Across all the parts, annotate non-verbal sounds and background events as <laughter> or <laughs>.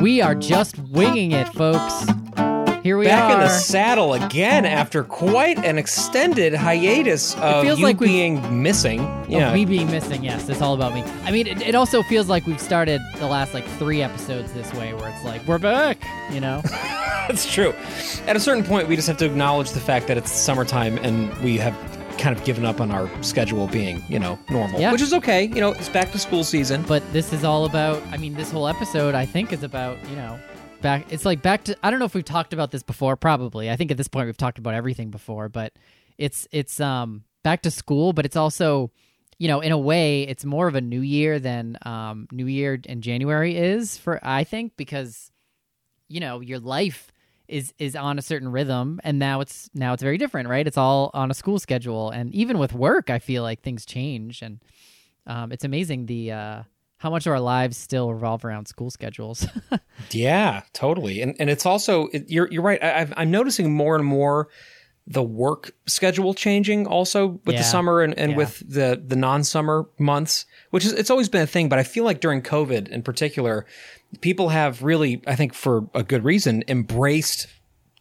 We are just winging it, folks. Here we are. Back are. in the saddle again after quite an extended hiatus of feels you like being missing. Of Yeah, me being missing, yes, it's all about me. I mean, it, it also feels like we've started the last like three episodes this way, where it's like we're back, you know. <laughs> that's true. At a certain point, we just have to acknowledge the fact that it's summertime and we have kind of given up on our schedule being, you know, normal. Yeah. Which is okay. You know, it's back to school season. But this is all about. I mean, this whole episode, I think, is about you know, back. It's like back to. I don't know if we've talked about this before. Probably. I think at this point we've talked about everything before. But it's it's um back to school, but it's also, you know, in a way, it's more of a new year than um New Year in January is for I think because, you know, your life is is on a certain rhythm and now it's now it's very different right it's all on a school schedule and even with work i feel like things change and um, it's amazing the uh, how much of our lives still revolve around school schedules. <laughs> Yeah, totally. And and it's also it, you're you're right. I, I've, I'm noticing more and more the work schedule changing also with Yeah. the summer and, and Yeah. with the the non-summer months, which is it's always been a thing. But I feel like during COVID in particular, people have really, I think for a good reason, embraced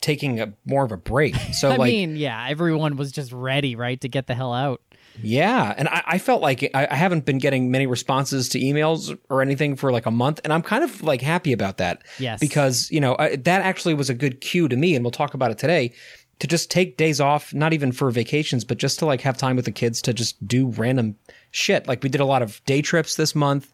taking a more of a break. <laughs> So I like mean, yeah, everyone was just ready, right, to get the hell out. Yeah, and I, I felt like I, I haven't been getting many responses to emails or anything for like a month, and I'm kind of like happy about that. Yes. because you know I, that actually was a good cue to me, and we'll talk about it today. To just take days off, not even for vacations, but just to like have time with the kids to just do random shit. Like we did a lot of day trips this month,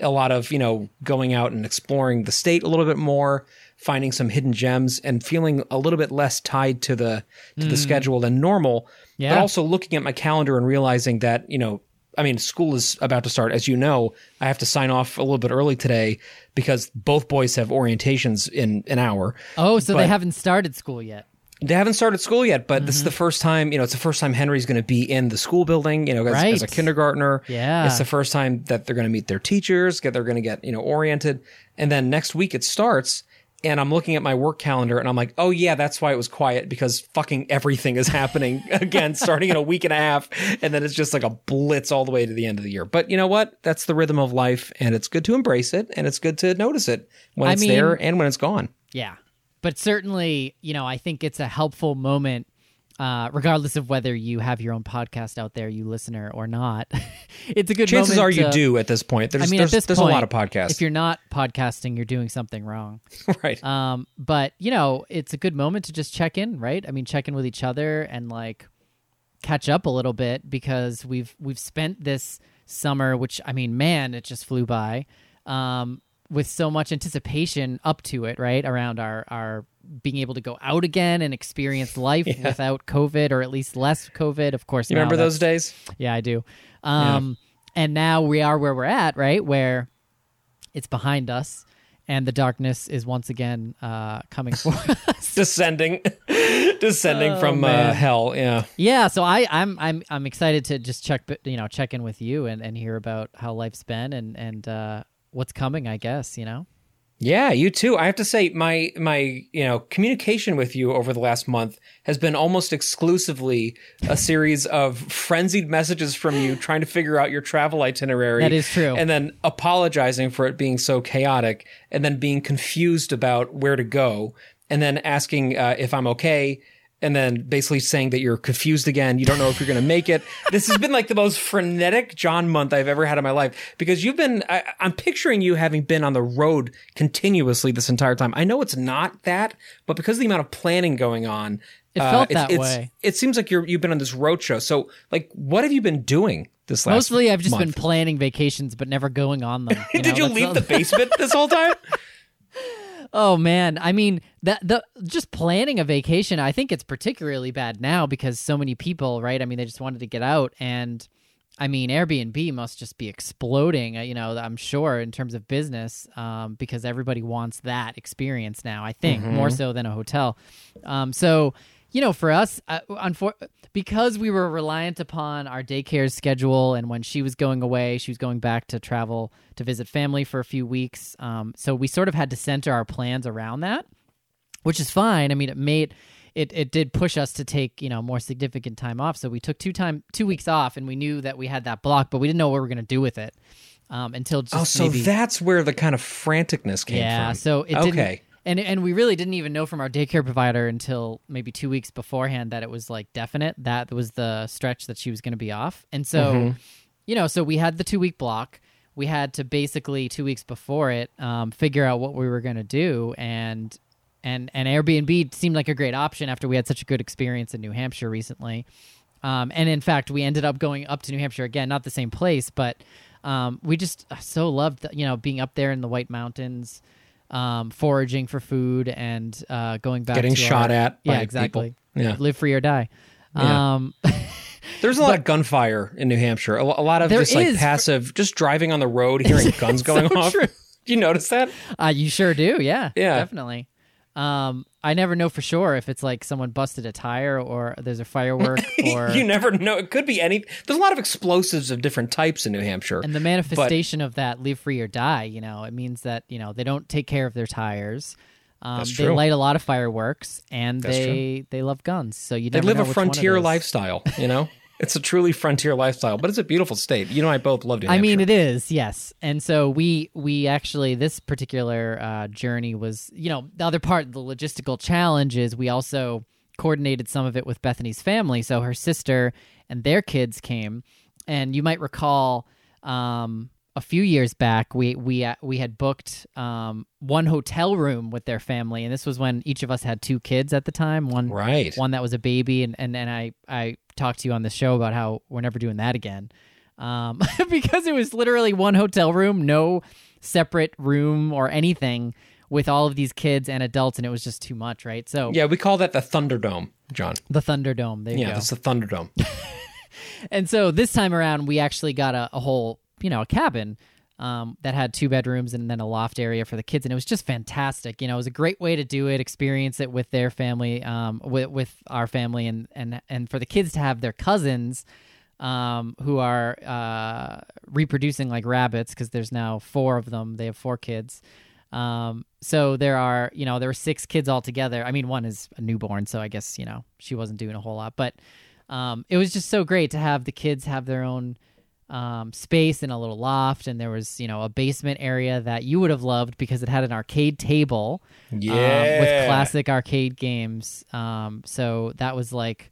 a lot of you know going out and exploring the state a little bit more, finding some hidden gems, and feeling a little bit less tied to the to the mm. schedule than normal but also looking at my calendar and realizing that you know i mean school is about to start as you know i have to sign off a little bit early today because both boys have orientations in an hour Oh, so they haven't started school yet. They haven't started school yet but Mm-hmm. this is the first time you know it's the first time henry's going to be in the school building you know as, Right. as a kindergartner Yeah. it's the first time that they're going to meet their teachers get they're going to get you know oriented and then next week it starts and I'm looking at my work calendar and I'm like, oh yeah, that's why it was quiet because fucking everything is happening <laughs> again, starting in a week and a half. And then it's just like a blitz all the way to the end of the year. But you know what? That's the rhythm of life and it's good to embrace it and it's good to notice it when I it's mean- there and when it's gone. Yeah. But certainly, you know, I think it's a helpful moment, uh, regardless of whether you have your own podcast out there, you listener, or not. <laughs> it's a good Chances are you to- do at this point. There's, I mean, there's, at this there's point, a lot of podcasts. If you're not podcasting, you're doing something wrong. <laughs> right. Um, but you know, it's a good moment to just check in, right? I mean, check in with each other and like catch up a little bit because we've we've spent this summer, which I mean, man, it just flew by, um, with so much anticipation up to it, right? Around our our being able to go out again and experience <laughs> life without COVID or at least less COVID. Of course, you remember those days? yeah, I do. Um, And now we are where we're at, right? Where it's behind us, and the darkness is once again uh, coming for <laughs> us. <laughs> Descending, descending Oh, from uh, hell. Yeah. yeah, so I, I'm I'm I'm excited to just check, you know, check in with you and, and hear about how life's been and and uh, what's coming. I guess you know. Yeah, you too. I have to say, my my you know communication with you over the last month has been almost exclusively a series of frenzied messages from you trying to figure out your travel itinerary. That is true. and then apologizing for it being so chaotic, and then being confused about where to go, and then asking uh, if I'm okay. And then basically saying that you're confused again. You don't know if you're going to make it. This has been like the most frenetic John month I've ever had in my life because you've been, I, I'm picturing you having been on the road continuously this entire time. I know it's not that, but because of the amount of planning going on, uh, It felt it's- that it's- way. It seems like you're, you've been on this road show. So like, what have you been doing this last Mostly, I've just month? been planning vacations, but never going on them. <laughs> Did know? you leave the <laughs> basement this whole time? Oh man, I mean that the just planning a vacation, I think it's particularly bad now because so many people, right? I mean, they just wanted to get out and I mean, Airbnb must just be exploding, you know, I'm sure in terms of business um, because everybody wants that experience now, I think, more so than a hotel. Um, so, you know, for us, uh, unfor- because we were reliant upon our daycare's schedule, and when she was going away, she was going back to travel to visit family for a few weeks. Um, so we sort of had to center our plans around that, which is fine. I mean, it made it it did push us to take you know more significant time off. So we took two time two weeks off, and we knew that we had that block, but we didn't know what we were going to do with it. um, until just Oh, so maybe, that's where the kind of franticness came yeah. from. So it didn't, okay. And and we really didn't even know from our daycare provider until maybe two weeks beforehand that it was like definite that was the stretch that she was going to be off. And so, Mm-hmm. you know, so we had the two week block. We had to basically two weeks before it um, figure out what we were going to do, and and and Airbnb seemed like a great option after we had such a good experience in New Hampshire recently. Um, and in fact, we ended up going up to New Hampshire again, not the same place, but um, we just so loved, you know, being up there in the White Mountains, um, foraging for food and uh, going back Getting to shot our- at yeah, exactly. people. Yeah. live free or die. Yeah. Um, <laughs> There's a lot of gunfire in New Hampshire. A, a lot of just like is. passive, just driving on the road, hearing <laughs> guns going so off. true. Do <laughs> you notice that? uh, you sure do, yeah, Yeah. definitely. Um, I never know for sure if it's like someone busted a tire or there's a firework <laughs> or you never know. It could be any. There's a lot of explosives of different types in New Hampshire. And the manifestation of that live free or die, you know, it means that, you know, they don't take care of their tires. Um, they light a lot of fireworks and That's they they love guns. So you they live a which one it frontier lifestyle. You know, <laughs> it's a truly frontier lifestyle, but it's a beautiful state. You know, I both love New I mean, it is, yes. And so we we actually this particular uh, journey was, you know, the other part, the logistical challenge is we also coordinated some of it with Bethany's family. So her sister and their kids came, and you might recall um, a few years back we we uh, we had booked um, one hotel room with their family, and this was when each of us had two kids at the time. One right. one that was a baby and and, and I I talked to you on the show about how we're never doing that again. Um, <laughs> because it was literally one hotel room, no separate room or anything with all of these kids and adults and it was just too much, right? So Yeah, we call that the Thunderdome, John. the Thunderdome, there you Yeah, go. that's the Thunderdome. <laughs> And so this time around, we actually got a, a whole, you know, a cabin um, that had two bedrooms and then a loft area for the kids, and it was just fantastic. You know, it was a great way to do it, experience it with their family, um, with with our family, and and and for the kids to have their cousins. Um, who are uh, reproducing like rabbits because there's now four of them. They have four kids. Um, so there are, you know, there were six kids altogether. I mean, one is a newborn, so I guess you know she wasn't doing a whole lot, but um, it was just so great to have the kids have their own um, space in a little loft, and there was you know a basement area that you would have loved because it had an arcade table um, with classic arcade games. Um, so that was like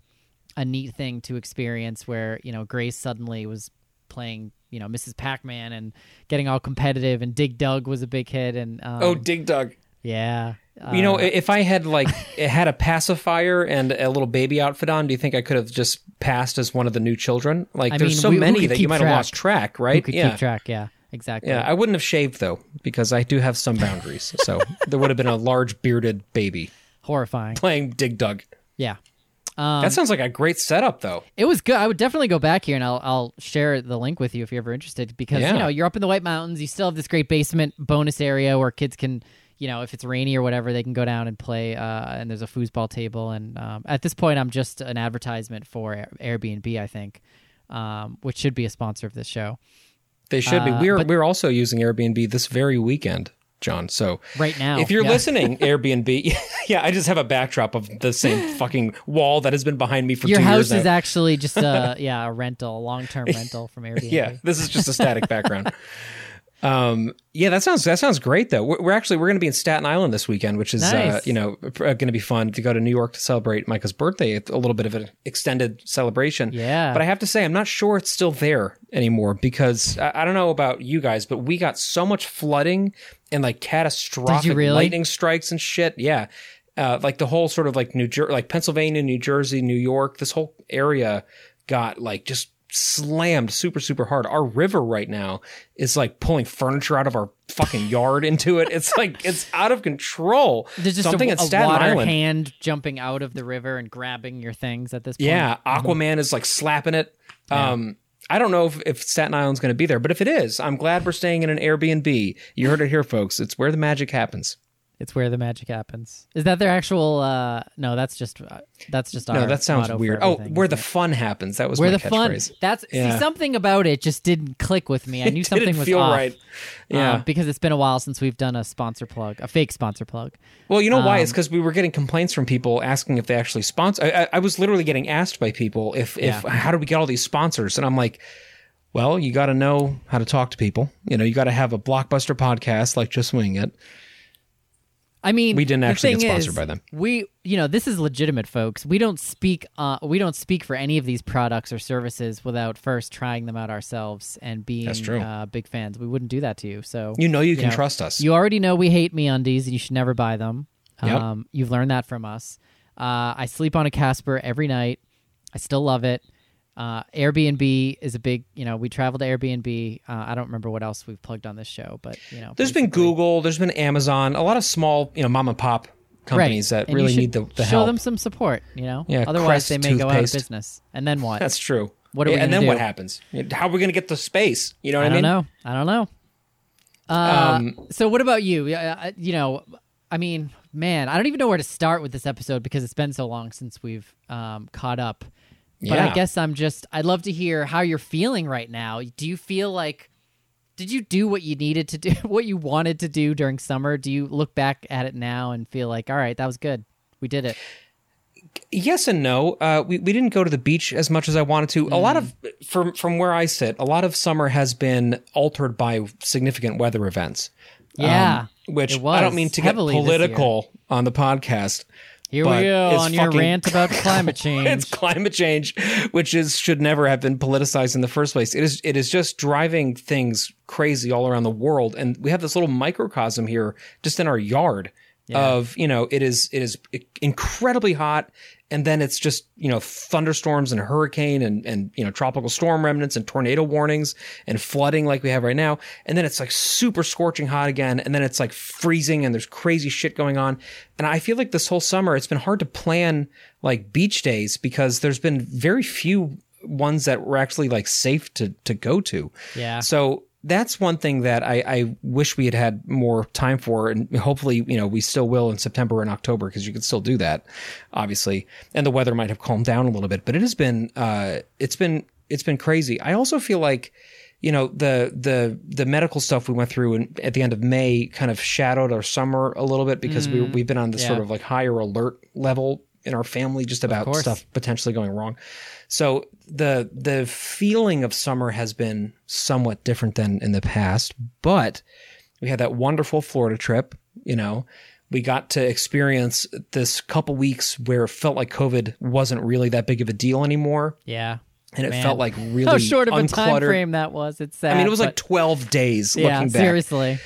a neat thing to experience where you know Grace suddenly was playing you know Mrs. Pac-Man and getting all competitive, and Dig Dug was a big hit, and um, Oh, Dig Dug. Yeah, You know, Uh, if I had like <laughs> it had a pacifier and a little baby outfit on, do you think I could have just passed as one of the new children? Like, I there's mean, so we- many that you might have lost track, right? could yeah, keep track? Yeah, exactly. yeah. I wouldn't have shaved though because I do have some <laughs> boundaries. so there would have been a large bearded baby Horrifying. playing Dig Dug. Yeah. Um, That sounds like a great setup, though. It was good. I would definitely go back here, and I'll I'll share the link with you if you're ever interested. Because Yeah. you know you're up in the White Mountains, you still have this great basement bonus area where kids can, you know, if it's rainy or whatever, they can go down and play. Uh, and there's a foosball table. And um, at this point, I'm just an advertisement for Airbnb, I think, um, which should be a sponsor of this show They should be. Uh, We're but- we're also using Airbnb this very weekend, John. So right now. if you're Yeah. listening, <laughs> Airbnb, <laughs> yeah, I just have a backdrop of the same <laughs> fucking wall that has been behind me for your house is now. actually just a yeah a rental, a long term rental from Airbnb. yeah, this is just a static background. Um, yeah, that sounds that sounds great though. We're, we're actually we're going to be in Staten Island this weekend, which is uh, you know going to be fun to go to New York to celebrate Micah's birthday. It's a little bit of an extended celebration. Yeah. but I have to say I'm not sure it's still there anymore because I, I don't know about you guys, but we got so much flooding and like catastrophic really? lightning strikes and shit. Yeah. Uh, like the whole sort of like New Jersey, like Pennsylvania, New Jersey, New York, this whole area got like just slammed super, super hard. Our river right now is like pulling furniture out of our fucking yard into it. It's like, it's out of control. There's just Something a, at a Staten water Island. hand jumping out of the river and grabbing your things at this point. Yeah, Aquaman is like slapping it. Um, I don't know if, if Staten Island's going to be there, but if it is, I'm glad we're staying in an Airbnb. You heard it here, folks. It's where the magic happens. It's where the magic happens. Is that their actual? uh No, that's just uh, that's just No, our that sounds weird. Oh, where the it? fun happens. That was where the fun. That's Yeah. see something about it just didn't click with me. I knew something Didn't was feel off. right. Yeah. um, because it's been a while since we've done a sponsor plug, a fake sponsor plug. well, you know why? um, It's because we were getting complaints from people asking if they actually sponsor. I, I, I was literally getting asked by people if, if Yeah. how do we get all these sponsors? And I'm like, Well, you got to know how to talk to people. You know, you got to have a blockbuster podcast like Just Wing It. I mean, We didn't actually get sponsored is, by them. We, you know, this is legitimate, folks. We don't speak. Uh, we don't speak for any of these products or services without first trying them out ourselves and being That's true. Uh, big fans. We wouldn't do that to you. So You know, you can know, trust us. You already know we hate MeUndies, and you should never buy them. Yep. Um, you've learned that from us. Uh, I sleep on a Casper every night. I still love it. Uh, Airbnb is a big, you know, we travel to Airbnb. Uh, I don't remember what else we've plugged on this show, but you know, There's been Google, there's been Amazon, a lot of small, you know, mom and pop companies right. that And really need the, the show help. them some support. You know, Yeah, otherwise Crest they may go out of business. And then what? That's true. What are we and then what happens? How are we going to get the space? You know what I mean? I, mean? don't know. I don't know. Uh, Um, so what about you? Yeah, uh, You know, I mean, man, I don't even know where to start with this episode because it's been so long since we've um, caught up. But I guess I'm just. I'd love to hear how you're feeling right now. Do you feel like? Did you do what you needed to do? <laughs> What you wanted to do during summer? Do you look back at it now and feel like, all right, that was good. We did it. yes and no. Uh, we we didn't go to the beach as much as I wanted to. A lot of Mm. from from where I sit, a lot of summer has been altered by significant weather events. Yeah, Um, which I don't mean to get political on the podcast. Here but we go on your rant about <laughs> climate <laughs> change. it's climate change, which is should never have been politicized in the first place. It is it is just driving things crazy all around the world, and we have this little microcosm here just in our yard of you know it is it is incredibly hot, and then it's just you know thunderstorms and hurricane and and you know tropical storm remnants and tornado warnings and flooding like we have right now, and then it's like super scorching hot again, and then it's like freezing and there's crazy shit going on, and I feel like this whole summer it's been hard to plan like beach days because there's been very few ones that were actually like safe to to go to. Yeah. So that's one thing that I, I wish we had had more time for, and hopefully, you know, we still will in September and October because you can still do that, obviously, and the weather might have calmed down a little bit. But it has been, uh, it's been, it's been crazy. I also feel like, you know, the the the medical stuff we went through in, at the end of May kind of shadowed our summer a little bit because we we've been on this yeah. sort of like higher alert level in our family just about stuff potentially going wrong. So the the feeling of summer has been somewhat different than in the past, but we had that wonderful Florida trip, you know. We got to experience this couple weeks where it felt like COVID wasn't really that big of a deal anymore. yeah. And it Man. felt like really How short of a time frame that was. It's sad. I mean, it was like 12 days yeah, looking back. seriously.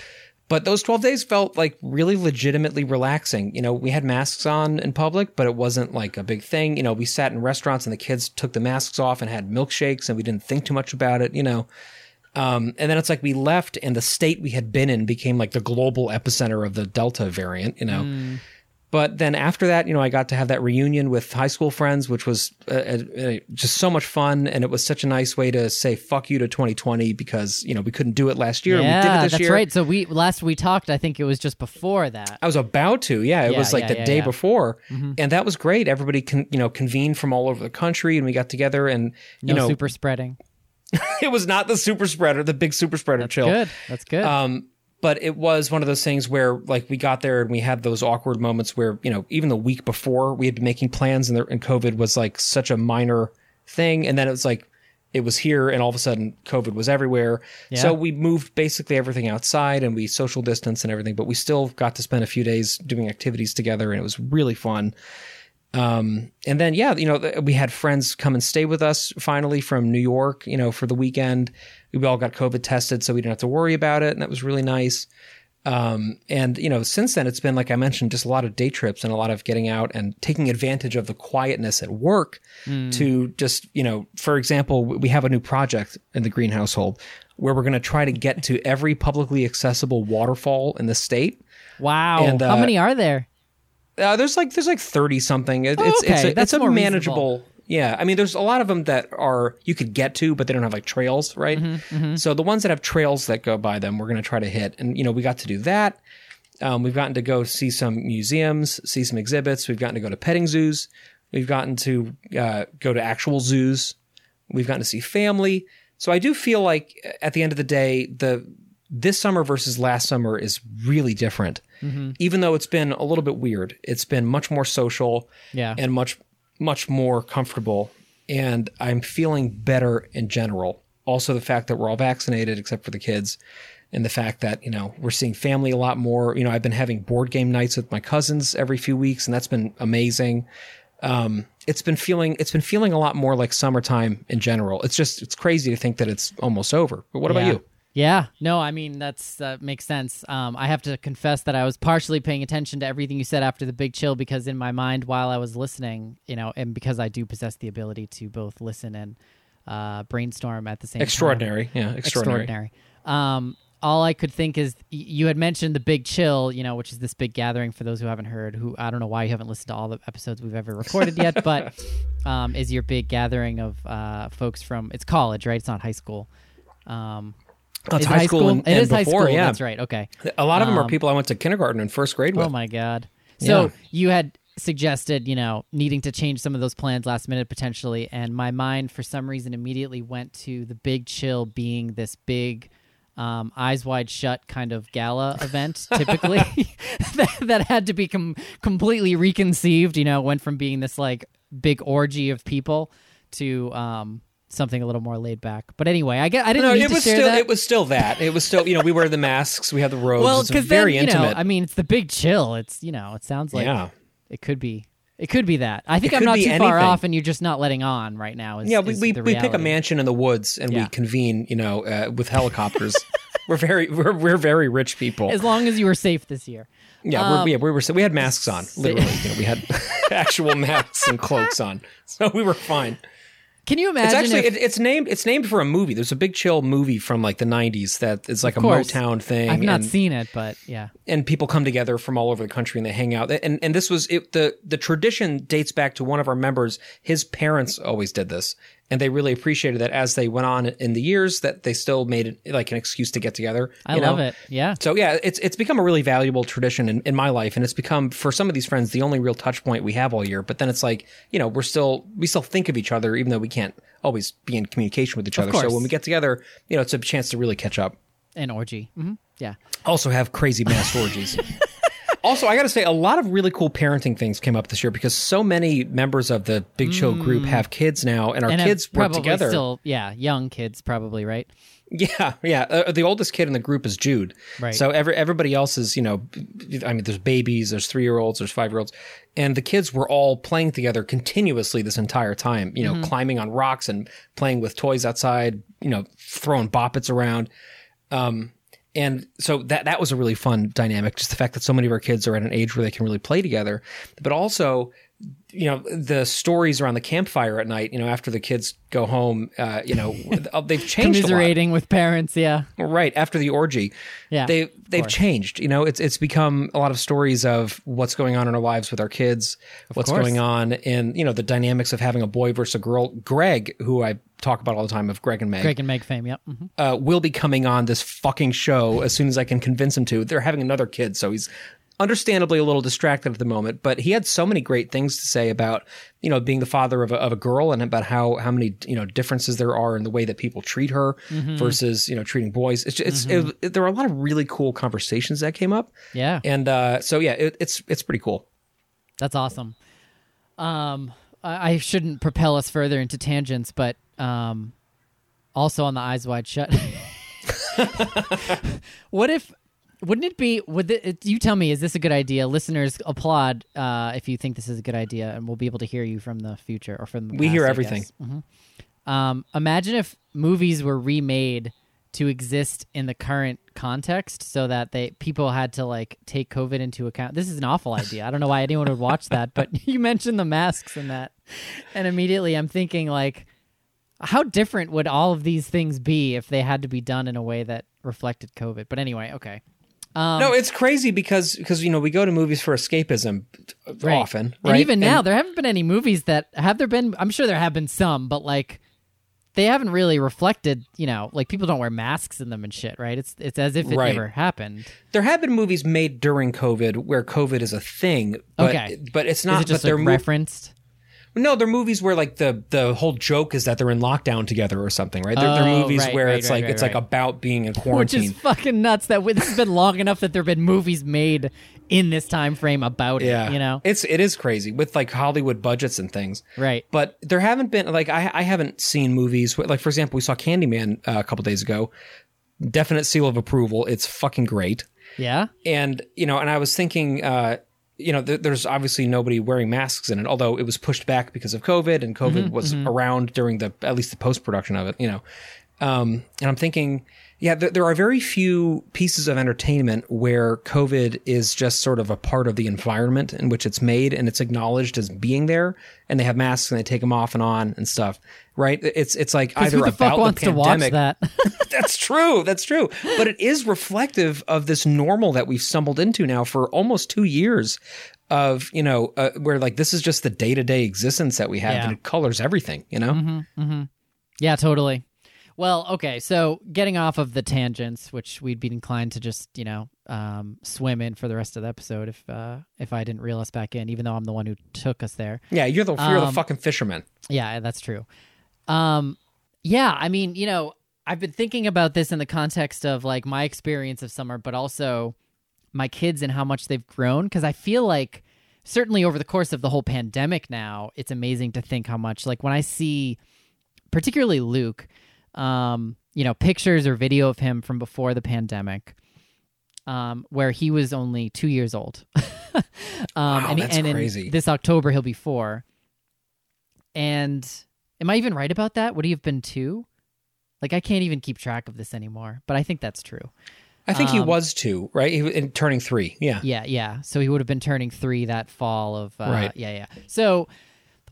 But those 12 days felt like really legitimately relaxing. You know, we had masks on in public, but it wasn't like a big thing. You know, we sat in restaurants and the kids took the masks off and had milkshakes and we didn't think too much about it, you know. Um, and then it's like we left and the state we had been in became like the global epicenter of the Delta variant, you know. Mm. But then after that, you know, I got to have that reunion with high school friends, which was uh, uh, uh, just so much fun. And it was such a nice way to say fuck you to 2020 because, you know, we couldn't do it last year. and we did Yeah, it this that's year. right. So we last we talked, I think it was just before that. I was about to. Yeah, it Yeah, was like yeah, the yeah, day yeah. Mm-hmm. before, and that was great. Everybody con- you know convened from all over the country, and we got together, and you No know super spreading. <laughs> it was not the super spreader, the big super spreader chill. Good. That's good. Um, but it was one of those things where like we got there and we had those awkward moments where you know even the week before we had been making plans and, the, and COVID was like such a minor thing, and then it was like it was here and all of a sudden COVID was everywhere. Yeah. So we moved basically everything outside and we social distance and everything, but we still got to spend a few days doing activities together and it was really fun. Um, and then, yeah, you know, we had friends come and stay with us finally from New York, you know, for the weekend. We all got COVID tested, so we didn't have to worry about it. And that was really nice. Um, and you know, since then it's been, like I mentioned, just a lot of day trips and a lot of getting out and taking advantage of the quietness at work to just, you know, for example, we have a new project in the green household where we're going to try to get to every publicly accessible waterfall in the state. wow. and, How uh, many are there? Uh, there's like there's like thirty something. It, Oh, it's it's okay. a, That's it's a more manageable. Yeah, I mean, there's a lot of them that are you could get to, but they don't have like trails, right? Mm-hmm, So the ones that have trails that go by them, we're going to try to hit. And you know, we got to do that. Um, we've gotten to go see some museums, see some exhibits. We've gotten to go to petting zoos. We've gotten to uh, go to actual zoos. We've gotten to see family. So I do feel like at the end of the day, the this summer versus last summer is really different. Even though it's been a little bit weird, it's been much more social Yeah. and much much more comfortable. And I'm feeling better in general. Also the fact that we're all vaccinated except for the kids and the fact that you know we're seeing family a lot more. You know i've been having board game nights with my cousins every few weeks and that's been amazing. Um, it's been feeling it's been feeling a lot more like summertime in general. It's just it's crazy to think that it's almost over. But what about you Yeah, no, I mean that's that makes sense. Um, I have to confess that I was partially paying attention to everything you said after the big chill because in my mind while I was listening, you know, and because I do possess the ability to both listen and uh, brainstorm at the same time. extraordinary yeah extraordinary, extraordinary. Um, all I could think is you had mentioned the big chill, you know, which is this big gathering for those who haven't heard. Who I don't know why you haven't listened to all the episodes we've ever recorded yet, but <laughs> um, is your big gathering of uh, folks from it's college, right? It's not high school. Um, Oh, it's it high school and, it and is high school. yeah That's right. Okay. a lot of them are Um, people i went to kindergarten and first grade with Oh my god. So Yeah. you had suggested, you know, needing to change some of those plans last minute potentially, and my mind for some reason immediately went to the big chill being this big um, eyes wide shut kind of gala event <laughs> typically <laughs> that, that had to be com- completely reconceived you know went from being this like big orgy of people to um, something a little more laid back but anyway i get i didn't no, need it to was share still that it was still that. It was still you know we wear the masks, we have the robes. well it's because very then, you intimate. know i mean it's the big chill it's you know it sounds like yeah, it could be. It could be that. I think I'm not too far off, and you're just not letting on right now. Is, yeah. We we, we pick a mansion in the woods and Yeah. we convene. You know, uh, with helicopters. <laughs> we're very we're, we're very rich people. As long as you were safe this year. yeah, um, we're, yeah, we were we had masks on. <laughs> Literally, you know, we had <laughs> actual masks and cloaks on, so we were fine. Can you imagine? It's actually if, it, it's named it's named for a movie. There's a Big Chill movie from like the 90s that is like a course. Motown thing. I've not and, seen it, but yeah. and people come together from all over the country and they hang out. And and this was it, the the tradition dates back to one of our members. His parents always did this, and they really appreciated that as they went on in the years that they still made it like an excuse to get together. I love know? it. Yeah. So yeah, it's it's become a really valuable tradition in, in my life, and it's become for some of these friends the only real touch point we have all year. But then it's like you know we're still we still think of each other even though we can't always be in communication with each other. So when we get together, you know it's a chance to really catch up. An orgy. hmm Yeah. Also have crazy mass orgies. <laughs> Also, I got to say, a lot of really cool parenting things came up this year because so many members of the Big Chill group have kids now, and our Mm. and kids work together. still, yeah, young kids probably, right? Yeah, yeah. Uh, the oldest kid in the group is Jude. Right. So every everybody else is, you know, I mean, there's babies, there's three year olds, there's five year olds, and the kids were all playing together continuously this entire time. You know, climbing on rocks and playing with toys outside. You know, throwing boppets around. Um, and so that that was a really fun dynamic. Just the fact that so many of our kids are at an age where they can really play together, but also you know the stories around the campfire at night you know after the kids go home uh, you know <laughs> they've changed. Commiserating with parents. Yeah. Right after the orgy, Yeah, they they've changed. You know, it's it's become a lot of stories of what's going on in our lives with our kids, what's course. going on, in you know the dynamics of having a boy versus a girl. Greg, who I talk about all the time, of Greg and Meg, Greg and Meg fame. Yep. hmm uh, will be coming on this fucking show as soon as I can convince him to. They're having another kid, so he's understandably a little distracted at the moment. But he had so many great things to say about you know being the father of a, of a girl and about how how many you know differences there are in the way that people treat her versus you know treating boys. It's, it's it, there were a lot of really cool conversations that came up, Yeah. and uh, so yeah, it, it's it's pretty cool. That's awesome. Um, I, I shouldn't propel us further into tangents, but um, also on the eyes wide shut. <laughs> what if? Wouldn't it be? Would it, you tell me? Is this a good idea? Listeners, applaud uh, if you think this is a good idea, and we'll be able to hear you from the future or from the. We past, hear everything. Mhm. Um, imagine if movies were remade to exist in the current context, so that they people had to like take COVID into account. This is an awful idea. I don't know why anyone would watch that, but <laughs> you mentioned the masks and that, and immediately I'm thinking like, how different would all of these things be if they had to be done in a way that reflected COVID? But anyway, okay. Um, no, it's crazy because because you know we go to movies for escapism Right. often, right? And even now, there haven't been any movies that have there been. I'm sure there have been some, but like they haven't really reflected. You know, like people don't wear masks in them and shit, right? It's it's as if it Right. never happened. there have been movies made during COVID where COVID is a thing, but Okay. but it's not. Is it just but they're referenced? No, they're movies where like the the whole joke is that they're in lockdown together or something, right? They're, they're Oh, movies right, where right, it's right, like it's like about being in quarantine, Which is fucking nuts that this has been long enough that there have been movies made in this time frame about yeah, it. You know, it's it is crazy with like Hollywood budgets and things. right? But there haven't been like I I haven't seen movies where- like for example we saw Candyman uh, a couple days ago. Definite seal of approval. It's fucking great. Yeah. and you know and i was thinking uh you know th- there's obviously nobody wearing masks in it although it was pushed back because of covid and covid mm-hmm, was mm-hmm. around during the at least the post production of it you know um and i'm thinking yeah th- there are very few pieces of entertainment where covid is just sort of a part of the environment in which it's made and it's acknowledged as being there and they have masks and they take them off and on and stuff right it's it's like either Who the about fuck wants the to watch pandemic that? <laughs> <laughs> that's true. That's true. But it is reflective of this normal that we've stumbled into now for almost two years of, you know, uh, where like this is just the day to day existence that we have Yeah. and it colors everything, you know? Yeah, totally. Well, okay, so getting off of the tangents, which we'd be inclined to just, you know, um, swim in for the rest of the episode if uh, if I didn't reel us back in, even though I'm the one who took us there. Yeah. You're the, you're the Um, fucking fisherman. Yeah, that's true. Um, yeah, I mean, you know, I've been thinking about this in the context of like my experience of summer, but also my kids and how much they've grown. Because I feel like certainly over the course of the whole pandemic now, it's amazing to think how much like when I see, particularly Luke, um, you know, pictures or video of him from before the pandemic. Um, where he was only two years old, <laughs> um, Wow, and, that's and in crazy. this October he'll be four. And am I even right about that? Would he have been two? Like I can't even keep track of this anymore, but I think that's true. I think he um, was two, right? He was in turning three. Yeah. Yeah, yeah. So he would have been turning three that fall of uh, Right. Yeah, yeah. So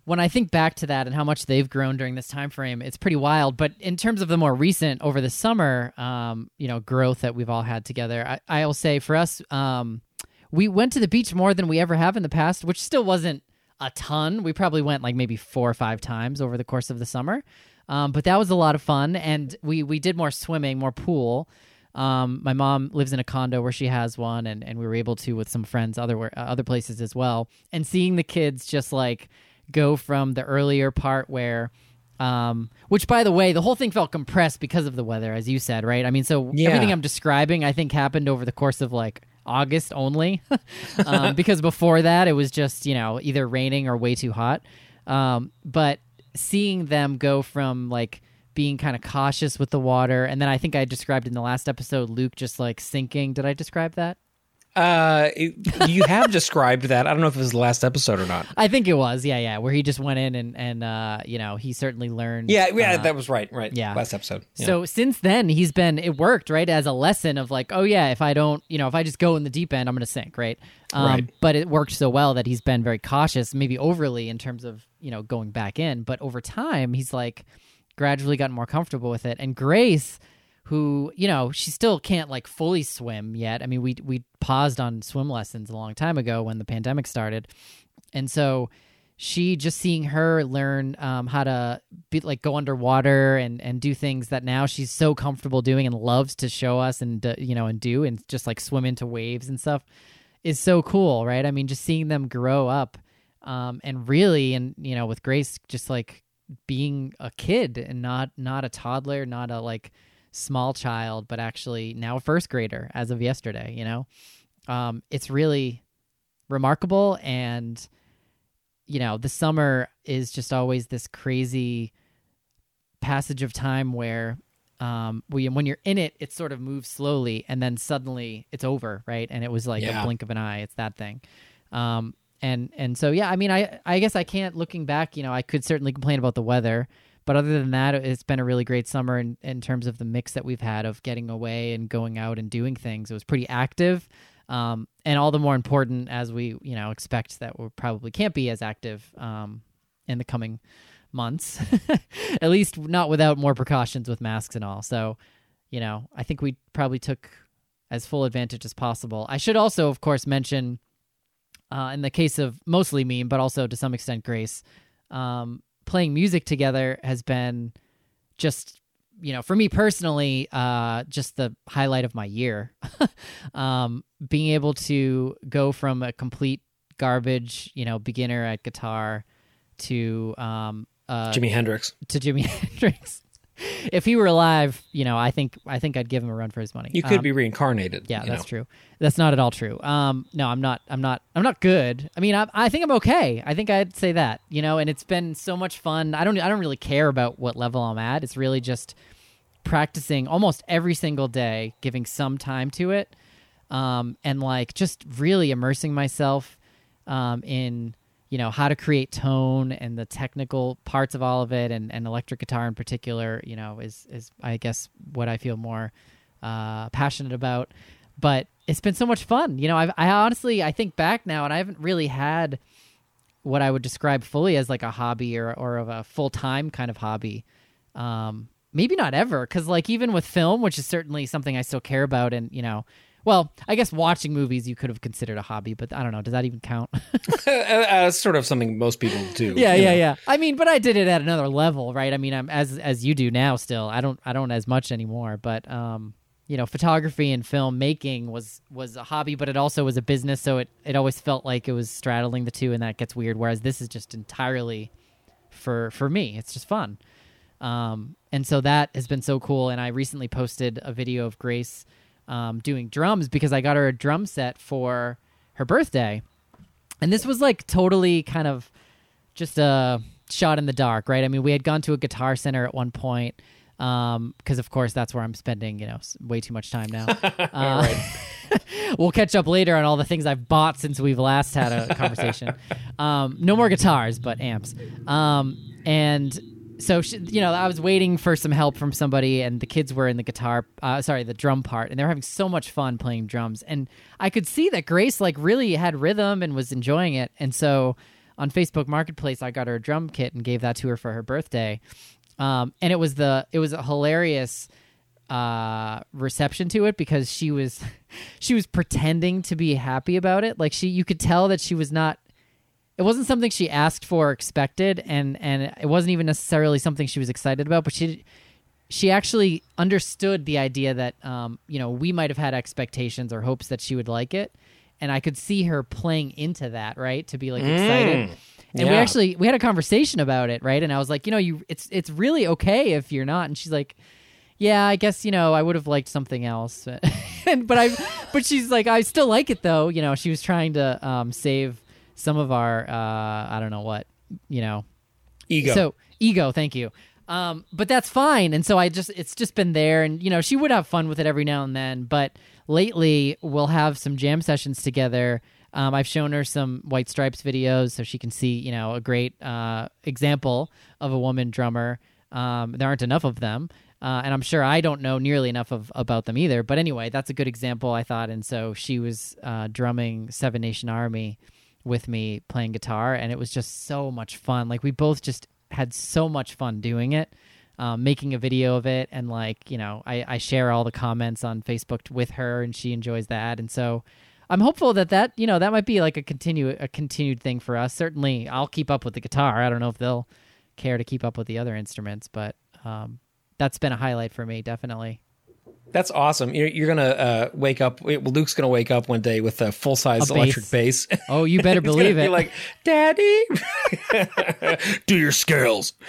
when I think back to that and how much they've grown during this time frame, it's pretty wild. But in terms of the more recent over the summer, um, you know, growth that we've all had together, I, I'll say for us, um, we went to the beach more than we ever have in the past, which still wasn't a ton. We probably went like maybe four or five times over the course of the summer. Um, but that was a lot of fun, and we we did more swimming, more pool. Um, my mom lives in a condo where she has one, and, and we were able to with some friends other other places as well. And seeing the kids just like go from the earlier part where, um, which by the way, the whole thing felt compressed because of the weather, as you said, right? I mean, so Yeah. everything I'm describing, I think, happened over the course of like August only, <laughs> um, because before that it was just you know either raining or way too hot. Um, but seeing them go from like being kind of cautious with the water, and then I think I described in the last episode Luke just like sinking. Did I describe that? Uh, it- you have described that. I don't know if it was the last episode or not. I think it was, yeah, yeah, where he just went in and and uh, you know he certainly learned. Yeah, yeah, uh, that was right. Right. yeah. Last episode. Yeah. So since then, he's been it worked right as a lesson of like, oh yeah, if I don't, you know, if I just go in the deep end, I'm gonna sink, right? Um, Right. But it worked so well that he's been very cautious, maybe overly in terms of you know going back in. But over time, he's like gradually gotten more comfortable with it. And Grace, who you know, she still can't like fully swim yet. I mean, we we paused on swim lessons a long time ago when the pandemic started, and so she just seeing her learn um, how to be like go underwater and and do things that now she's so comfortable doing and loves to show us and uh, you know and do and just like swim into waves and stuff is so cool right i mean just seeing them grow up um, and really and you know with grace just like being a kid and not not a toddler not a like small child but actually now a first grader as of yesterday you know? Um, it's really remarkable and you know the summer is just always this crazy passage of time where um we, when you're in it it sort of moves slowly and then suddenly it's over right? And it was like Yeah. a blink of an eye. It's that thing. Um and and so yeah i mean i i guess i can't looking back you know i could certainly complain about the weather but other than that it's been a really great summer in, in terms of the mix that we've had of getting away and going out and doing things. It was pretty active um, and all the more important as we you know expect that we probably can't be as active um, in the coming months. <laughs> At least not without more precautions with masks and all. So you know i think we probably took as full advantage as possible. I should also of course mention uh, in the case of mostly me but also to some extent grace um, playing music together has been just you know for me personally uh just the highlight of my year <laughs> um being able to go from a complete garbage you know beginner at guitar to um uh Jimi Hendrix. to Jimi <laughs> Hendrix. <laughs> if he were alive, you know, I think I think I'd give him a run for his money. You could Um, be reincarnated. yeah, that's know. true. That's not at all true. Um, no, I'm not. I'm not. I'm not good. I mean, I, I think I'm okay. I think I'd say that. You know, and it's been so much fun. I don't. I don't really care about what level I'm at. It's really just practicing almost every single day, giving some time to it, um, and like just really immersing myself um, in you know how to create tone and the technical parts of all of it, and, and electric guitar in particular. You know, is is I guess what I feel more uh, passionate about. But it's been so much fun. You know, I've, I honestly I think back now, and I haven't really had what I would describe fully as like a hobby or or of a full time kind of hobby. Um, maybe not ever, because like even with film, which is certainly something I still care about, and you know, well, I guess watching movies you could have considered a hobby, but I don't know. Does that even count? <laughs> Uh, uh, it's sort of something most people do. yeah, yeah, know. yeah. I mean, but I did it at another level, right? I mean, I'm as as you do now. Still, I don't I don't as much anymore, but um, you know, photography and film making was was a hobby, but it also was a business. So it it always felt like it was straddling the two, and that gets weird. Whereas this is just entirely for for me. It's just fun. Um, and so that has been so cool. And I recently posted a video of Grace um, doing drums because I got her a drum set for her birthday. And this was like totally kind of just a shot in the dark, right? I mean, we had gone to a guitar center at one point because, of course, that's where I'm spending, you know, way too much time now. <laughs> Uh, <laughs> we'll catch up later on all the things I've bought since we've last had a conversation. <laughs> um, no more guitars, but amps. Um, and so, she, you know, I was waiting for some help from somebody, and the kids were in the guitar, uh, sorry, the drum part, and they were having so much fun playing drums. And I could see that Grace, like, really had rhythm and was enjoying it. And so on Facebook Marketplace, I got her a drum kit and gave that to her for her birthday. Um, and it was the it was a hilarious uh reception to it because she was <laughs> she was pretending to be happy about it like she you could tell that she was not it wasn't something she asked for or expected and and it wasn't even necessarily something she was excited about but she she actually understood the idea that um you know we might have had expectations or hopes that she would like it and i could see her playing into that right to be like excited. And we actually we had a conversation about it right and i was like you know you it's it's really okay if you're not and she's like yeah, I guess you know I would have liked something else, <laughs> and but I, but she's like I still like it though. You know, she was trying to um, save some of our uh, I don't know what you know Ego. so ego, thank you. Um, but that's fine. And so I just it's just been there, and you know she would have fun with it every now and then. But lately we'll have some jam sessions together. Um, I've shown her some White Stripes videos so she can see you know a great uh, example of a woman drummer. Um, there aren't enough of them. Uh, and I'm sure I don't know nearly enough of about them either. But anyway, that's a good example, I thought. And so she was uh, drumming Seven Nation Army with me playing guitar, and it was just so much fun. Like we both just had so much fun doing it, um, making a video of it, and like you know, I, I share all the comments on Facebook with her, and she enjoys that, and so. I'm hopeful that that you know that might be like a continue a continued thing for us. Certainly, I'll keep up with the guitar. I don't know if they'll care to keep up with the other instruments, but um, that's been a highlight for me, definitely. That's awesome. You're, you're gonna uh, wake up. Luke's gonna wake up one day with a full size electric bass. Oh, you better <laughs> believe be it. like, Daddy, <laughs> do your scales. <laughs>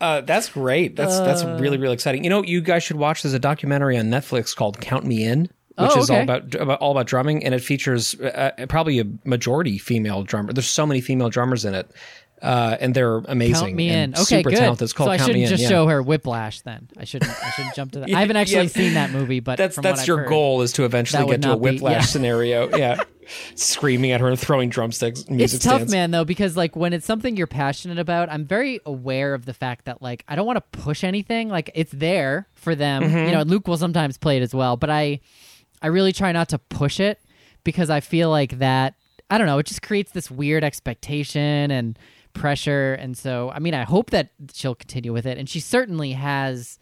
Uh, that's great. That's that's Uh. really really exciting. You know, you guys should watch. There's a documentary on Netflix called "Count Me In," which Oh, is all about, about all about drumming, and it features uh, probably a majority female drummer. There's so many female drummers in it, uh, and they're amazing. Count me and in. Okay, super good. talented. It's called so I "Count shouldn't In." just yeah. show her Whiplash then. I shouldn't. I shouldn't jump to that. <laughs> I haven't actually Yeah. seen that movie, but That's from that's what your I've heard, goal is to eventually get to a not be- whiplash yeah. <laughs> scenario. Yeah, screaming at her and throwing drumsticks. Music It's tough, stands. man, though, because like when it's something you're passionate about, I'm very aware of the fact that like I don't want to push anything. Like it's there for them, Mm-hmm. you know. Luke will sometimes play it as well, but I, I really try not to push it because I feel like that. I don't know. It just creates this weird expectation and pressure, and so I mean, I hope that she'll continue with it, and she certainly has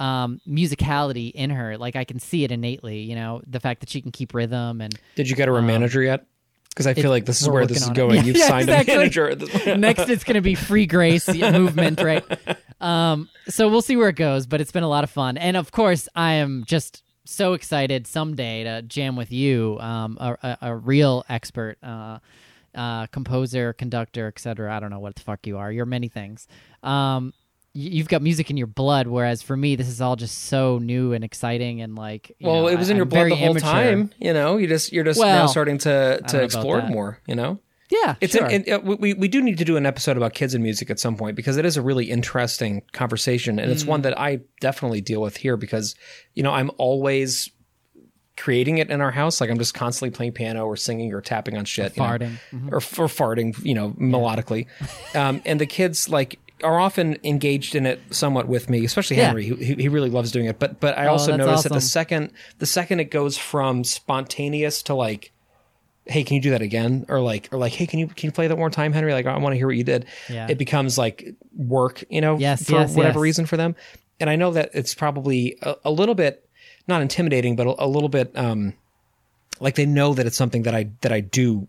um musicality in her like i can see it innately you know the fact that she can keep rhythm and Did you get her a manager yet? Because I feel Um, like this is where this is on it. going. <laughs> You've yeah, signed exactly. a manager. <laughs> next it's going to be free grace <laughs> movement right um so we'll see where it goes but it's been a lot of fun and of course i am just so excited someday to jam with you um a, a, a real expert uh uh, composer, conductor, etc. I don't know what the fuck you are. You're many things. Um, you've got music in your blood, whereas for me, this is all just so new and exciting and like. you Well, know, it was I- in your I'm blood the whole immature. time. You know, you just you're just now starting to to explore more. You know. Yeah, It's sure. an, it, we we do need to do an episode about kids and music at some point because it is a really interesting conversation and it's Mm. one that I definitely deal with here because you know I'm always creating it in our house. Like I'm just constantly playing piano or singing or tapping on shit you know, farting. Mm-hmm. or, or farting you know melodically. Um, and the kids like are often engaged in it somewhat with me especially Yeah. Henry. He, he really loves doing it. But but I also that's notice that the second the second it goes from spontaneous to like hey can you do that again? Or like or like hey can you can you play that one more time henry? Like i want to hear what you did. Yeah. it becomes like work you know Yes, for yes, whatever yes. reason for them. And i know that it's probably a, a little bit not intimidating but a, a little bit um like they know that it's something that i that i do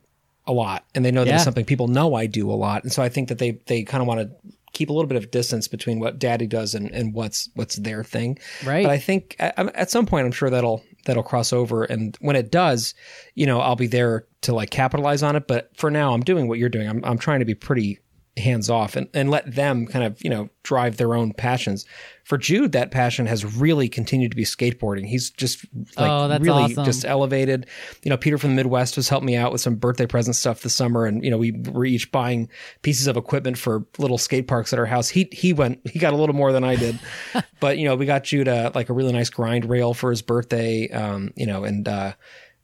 a lot and they know that Yeah. it's something people know i do a lot and so i think that they they kind of want to keep a little bit of distance between what daddy does and, and what's what's their thing Right. but i think at, at some point i'm sure that'll that'll cross over and when it does you know i'll be there to like capitalize on it but for now i'm doing what you're doing i'm, I'm trying to be pretty hands off and, and let them kind of you know drive their own passions. For jude that passion has really continued to be skateboarding. He's just like Oh, really awesome. just elevated. You know peter from the midwest has helped me out with some birthday present stuff this summer and you know we were each buying pieces of equipment for little skate parks at our house. He he went he got a little more than i did. <laughs> But you know we got jude a, like a really nice grind rail for his birthday um you know and uh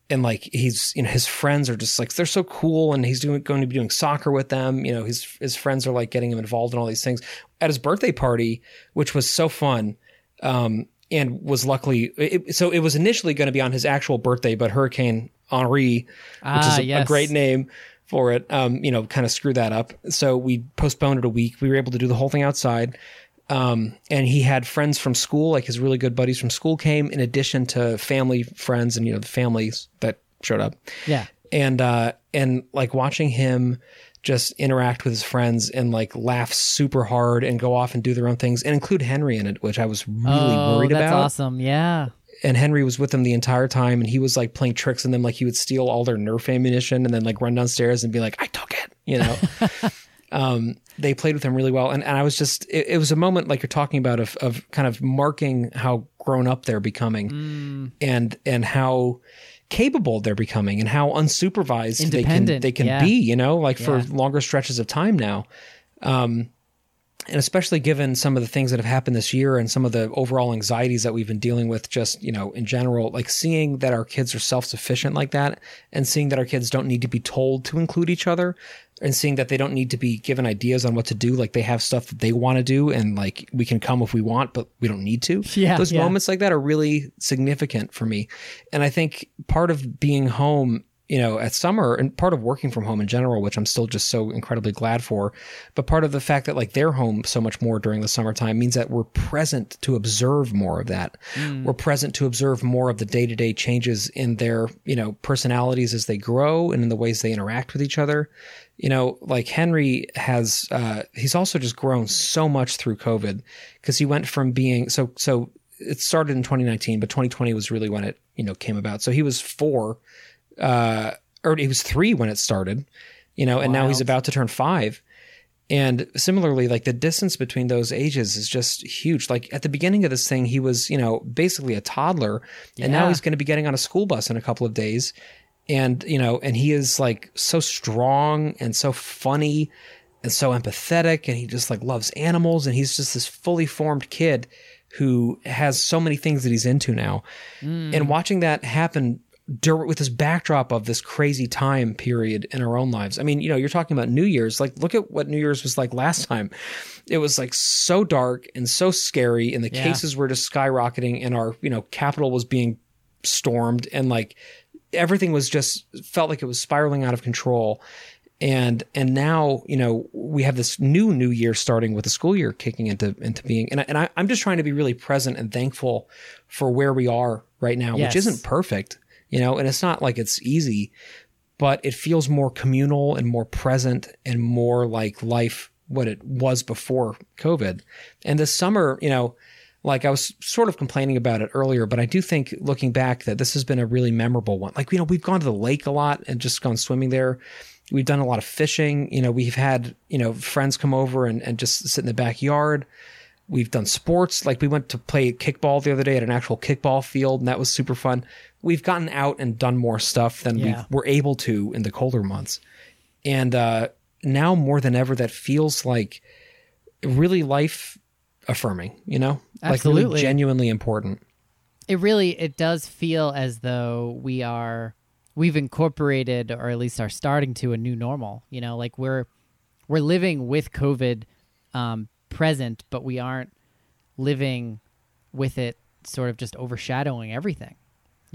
and like he's you know his friends are just like they're so cool and he's doing going to be doing soccer with them. You know his his friends are like getting him involved in all these things. At his birthday party which was so fun um and was luckily it, so it was initially going to be on his actual birthday but hurricane henri which Ah, is a, a great name for it um you know kind of screwed that up. So we postponed it a week. We were able to do the whole thing outside um, and he had friends from school, like his really good buddies from school came, in addition to family friends and you know the families that showed up. yeah. And uh, and like watching him just interact with his friends and like laugh super hard and go off and do their own things and include Henry in it, which I was really oh, worried that's about. awesome. Yeah. And Henry was with them the entire time, and he was like playing tricks on them, like he would steal all their Nerf ammunition and then like run downstairs and be like, "I took it," you know. <laughs> um, they played with him really well, and, and I was just it, it was a moment like you're talking about of of kind of marking how grown up they're becoming, Mm. and and how capable they're becoming, and how unsupervised they can they can yeah. be, you know, like for Yeah. longer stretches of time now. Um, and especially given some of the things that have happened this year and some of the overall anxieties that we've been dealing with just you know in general like seeing that our kids are self-sufficient like that and seeing that our kids don't need to be told to include each other and seeing that they don't need to be given ideas on what to do like they have stuff that they want to do and like we can come if we want but we don't need to Yeah, those yeah. moments like that are really significant for me and i think part of being home you know, at summer and part of working from home in general, which I'm still just so incredibly glad for. But part of the fact that like they're home so much more during the summertime means that we're present to observe more of that. We're present to observe more of the day to day changes in their, you know, personalities as they grow and in the ways they interact with each other. You know, like Henry has, uh, he's also just grown so much through COVID because he went from being so, so it started in 2019, but 2020 was really when it, you know, came about. So he was four uh, or he was three when it started, you know, and now he's about to turn five. And similarly, like the distance between those ages is just huge. Like at the beginning of this thing, he was, you know, basically a toddler, and now he's going to be getting on a school bus in a couple of days. And, you know, and he is like so strong and so funny and so empathetic, and he just like loves animals, and he's just this fully formed kid who has so many things that he's into now. And watching that happen dur- with this backdrop of this crazy time period in our own lives. I mean, you know, you're talking about New Year's. Like, look at what New Year's was like last time. It was like so dark and so scary, and the Yeah. cases were just skyrocketing, and our, you know, capital was being stormed, and like everything was just felt like it was spiraling out of control. And and now you know we have this new new year starting with the school year kicking into into being and I, and I, I'm just trying to be really present and thankful for where we are right now, Yes. which isn't perfect, you know, and it's not like it's easy, but it feels more communal and more present and more like life what it was before COVID. And this summer, you know, like I was sort of complaining about it earlier, but I do think looking back that this has been a really memorable one. Like, you know, we've gone to the lake a lot and just gone swimming there. We've done a lot of fishing. You know, we've had, you know, friends come over and, and just sit in the backyard. We've done sports. Like we went to play kickball the other day at an actual kickball field, and that was super fun. We've gotten out and done more stuff than Yeah. we were able to in the colder months. And uh, now more than ever, that feels like really life affirming, you know? Like really genuinely important. it really it does feel as though we are we've incorporated or at least are starting to a new normal you know like we're we're living with covid um, present but we aren't living with it sort of just overshadowing everything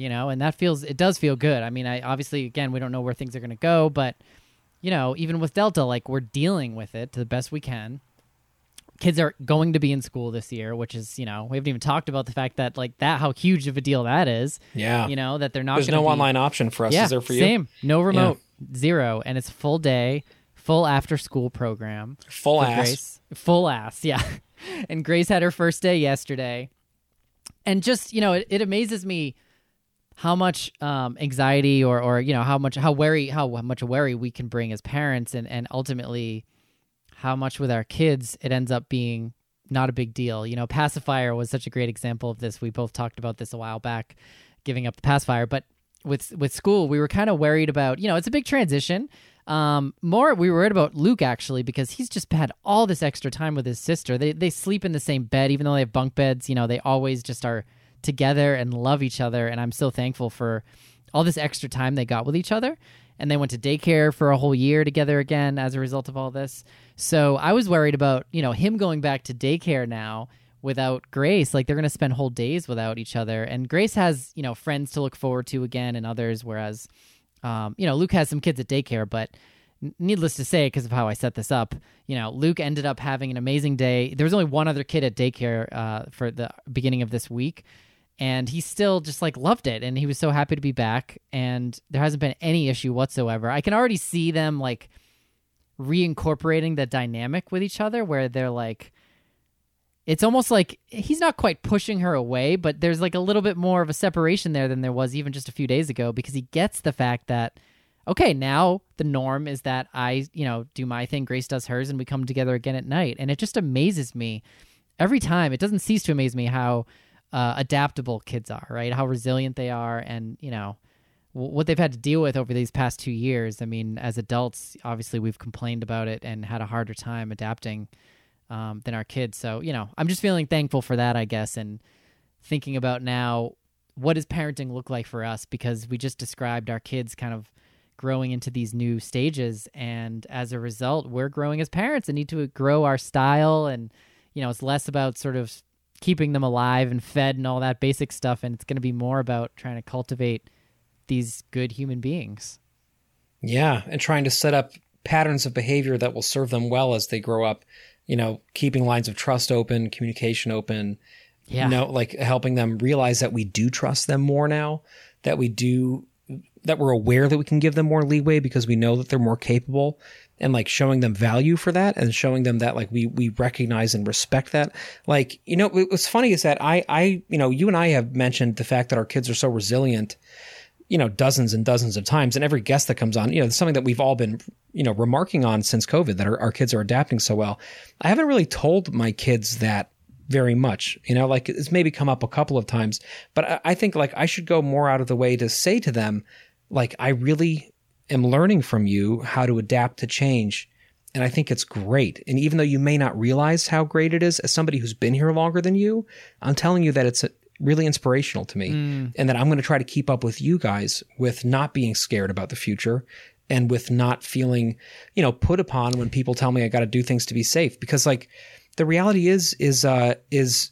you know and that feels it does feel good i mean i obviously again we don't know where things are going to go but you know even with delta like we're dealing with it to the best we can kids are going to be in school this year which is you know we haven't even talked about the fact that like that how huge of a deal that is Yeah. you know that they're not There's no be, online option for us. yeah Is there for you? same no remote zero and it's full day full after school program Full ass. Grace. Full ass, <laughs> yeah. and Grace had her first day yesterday. And just, you know, it, it amazes me how much um, anxiety or, or, you know, how much, how worry, how much worry we can bring as parents and, and ultimately how much with our kids it ends up being not a big deal. You know, pacifier was such a great example of this. We both talked about this a while back, giving up the pacifier, but with with school, we were kind of worried about, you know, it's a big transition. Um, more we were worried about Luke actually because he's just had all this extra time with his sister. They they sleep in the same bed, even though they have bunk beds. You know, they always just are together and love each other. And I'm so thankful for all this extra time they got with each other. And they went to daycare for a whole year together again as a result of all this. So I was worried about you know him going back to daycare now without Grace. Like they're going to spend whole days without each other. And Grace has you know friends to look forward to again and others, whereas um, you know, Luke has some kids at daycare, but needless to say, because of how I set this up, you know, Luke ended up having an amazing day. There was only one other kid at daycare uh, for the beginning of this week, and he still just like loved it, and he was so happy to be back. And there hasn't been any issue whatsoever. I can already see them like reincorporating the dynamic with each other, where they're like. It's almost like he's not quite pushing her away, but there's like a little bit more of a separation there than there was even just a few days ago because he gets the fact that okay, now the norm is that I, you know, do my thing, Grace does hers, and we come together again at night. And it just amazes me every time. It doesn't cease to amaze me how uh, adaptable kids are, right? How resilient they are, and you know what they've had to deal with over these past two years. I mean, as adults, obviously we've complained about it and had a harder time adapting um, than our kids. So you know, I'm just feeling thankful for that, I guess, and thinking about now what does parenting look like for us because we just described our kids kind of growing into these new stages and as a result we're growing as parents and need to grow our style and you know it's less about sort of keeping them alive and fed and all that basic stuff and it's going to be more about trying to cultivate these good human beings Yeah, and trying to set up patterns of behavior that will serve them well as they grow up. You know, keeping lines of trust open, communication open. Yeah. You know, like helping them realize that we do trust them more now, that we do that we're aware that we can give them more leeway because we know that they're more capable and like showing them value for that and showing them that like we we recognize and respect that. Like you know what's funny is that i i you know you and i have mentioned the fact that our kids are so resilient you know dozens and dozens of times and every guest that comes on you know it's something that we've all been you know remarking on since covid that our, our kids are adapting so well. I haven't really told my kids that very much you know like it's maybe come up a couple of times but I, I think like i should go more out of the way to say to them like i really am learning from you how to adapt to change. And i think it's great. And even though you may not realize how great it is as somebody who's been here longer than you i'm telling you that it's really inspirational to me and that i'm going to try to keep up with you guys with not being scared about the future and with not feeling you know put upon when people tell me i got to do things to be safe. Because like the reality is is uh is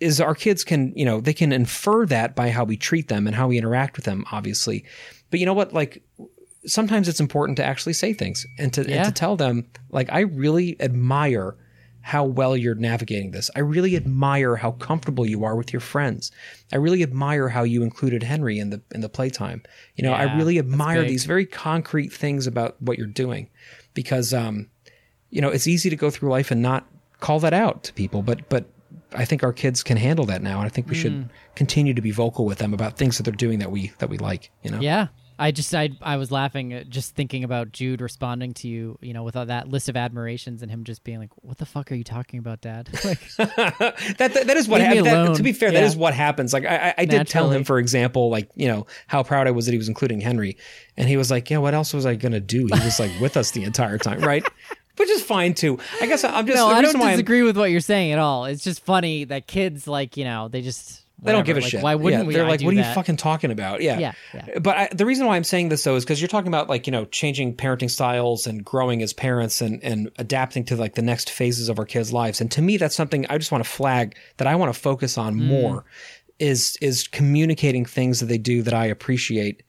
is our kids can you know they can infer that by how we treat them and how we interact with them obviously. But you know what? Like sometimes it's important to actually say things and to, Yeah. and to tell them like i really admire how well you're navigating this i really admire how comfortable you are with your friends i really admire how you included henry in the in the playtime you know i really admire these very concrete things about what you're doing because um you know it's easy to go through life and not call that out to people but but I think our kids can handle that now, and I think we should continue to be vocal with them about things that they're doing that we that we like. You know. Yeah. I just I I was laughing at just thinking about Jude responding to you, you know, with all that list of admirations and him just being like, "What the fuck are you talking about, Dad?" <laughs> Like, that, <laughs> that that is what that, to be fair that Yeah. is what happens. Like i i, I did tell him for example like you know how proud i was that he was including henry. And he was like yeah what else was i gonna do? He was like with us the entire time right? <laughs> Which is fine too. I guess i'm just no, I don't why I'm- disagree with what you're saying at all. It's just funny that kids like you know they just they don't give a like, shit. Why wouldn't yeah, we? They're like, "What are you fucking talking about?" Yeah, Yeah, yeah. But I, the reason why I'm saying this though is because you're talking about like you know changing parenting styles and growing as parents and and adapting to like the next phases of our kids' lives. And to me, that's something I just want to flag that I want to focus on Mm. more is is communicating things that they do that I appreciate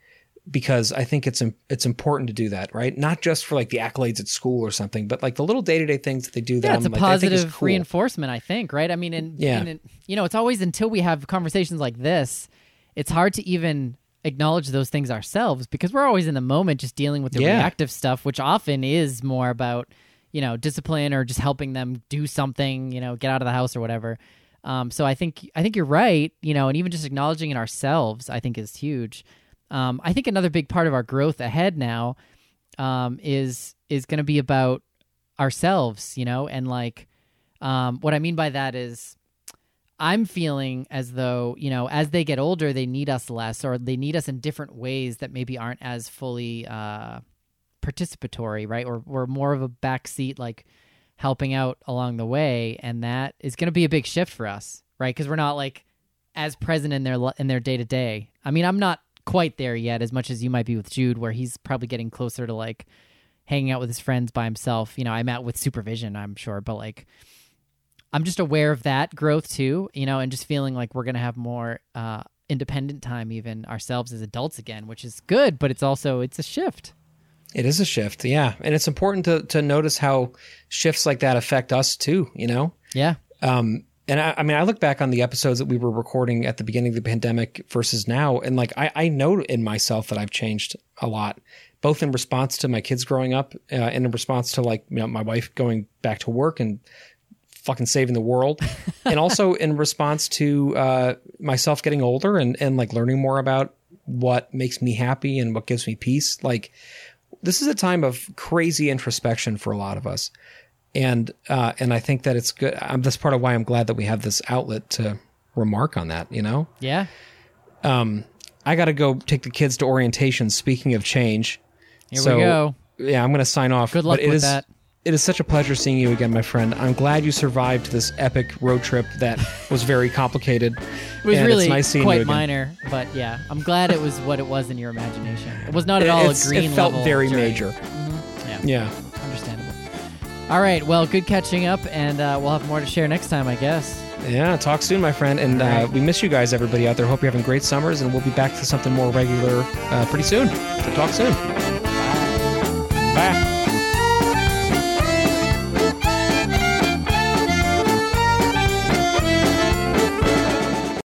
because I think it's it's important to do that, right? Not just for like the accolades at school or something, but like the little day to day things that they do. That Yeah, I'm it's a like, I think positive cool. reinforcement, I think, right? I mean, and, Yeah. and you know, it's always until we have conversations like this, it's hard to even acknowledge those things ourselves because we're always in the moment just dealing with the Yeah. reactive stuff, which often is more about, you know, discipline or just helping them do something, you know, get out of the house or whatever. Um, so I think I think you're right, you know, and even just acknowledging it ourselves, I think is huge. Um, I think another big part of our growth ahead now um, is is going to be about ourselves, you know, and like um, what I mean by that is I'm feeling as though you know as they get older they need us less or they need us in different ways that maybe aren't as fully uh, participatory, right? Or we're more of a backseat like helping out along the way, and that is going to be a big shift for us, right? Because we're not like as present in their in their day to day. I mean, I'm not quite there yet, as much as you might be with Jude, where he's probably getting closer to like hanging out with his friends by himself. You know, I'm out with supervision, I'm sure, but like I'm just aware of that growth too, you know, and just feeling like we're gonna have more uh, independent time, even ourselves as adults again, which is good, but it's also it's a shift. It is a shift, yeah, and it's important to to notice how shifts like that affect us too. You know, Yeah, um, and I, I mean, I look back on the episodes that we were recording at the beginning of the pandemic versus now, and like I, I know in myself that I've changed a lot, both in response to my kids growing up uh, and in response to like you know my wife going back to work and fucking saving the world, <laughs> and also in response to uh, myself getting older and and like learning more about what makes me happy and what gives me peace. Like this is a time of crazy introspection for a lot of us and uh, and I think that it's good. Um, that's part of why I'm glad that we have this outlet to remark on that. You know, yeah. Um, I got to go take the kids to orientation. Speaking of change, Here so, we go. Yeah, I'm going to sign off. Good luck but it with is- that. It is such a pleasure seeing you again, my friend. I'm glad you survived this epic road trip that was very complicated. It was really nice quite minor, but yeah, I'm glad it was what it was in your imagination. It was not at It- all a green it felt very journey. major. Yeah, Yeah. All right, well, good catching up, and uh, we'll have more to share next time, I guess. Yeah, talk soon, my friend. And uh, we miss you guys, everybody out there. Hope you're having great summers, and we'll be back to something more regular uh, pretty soon. So talk soon. Bye.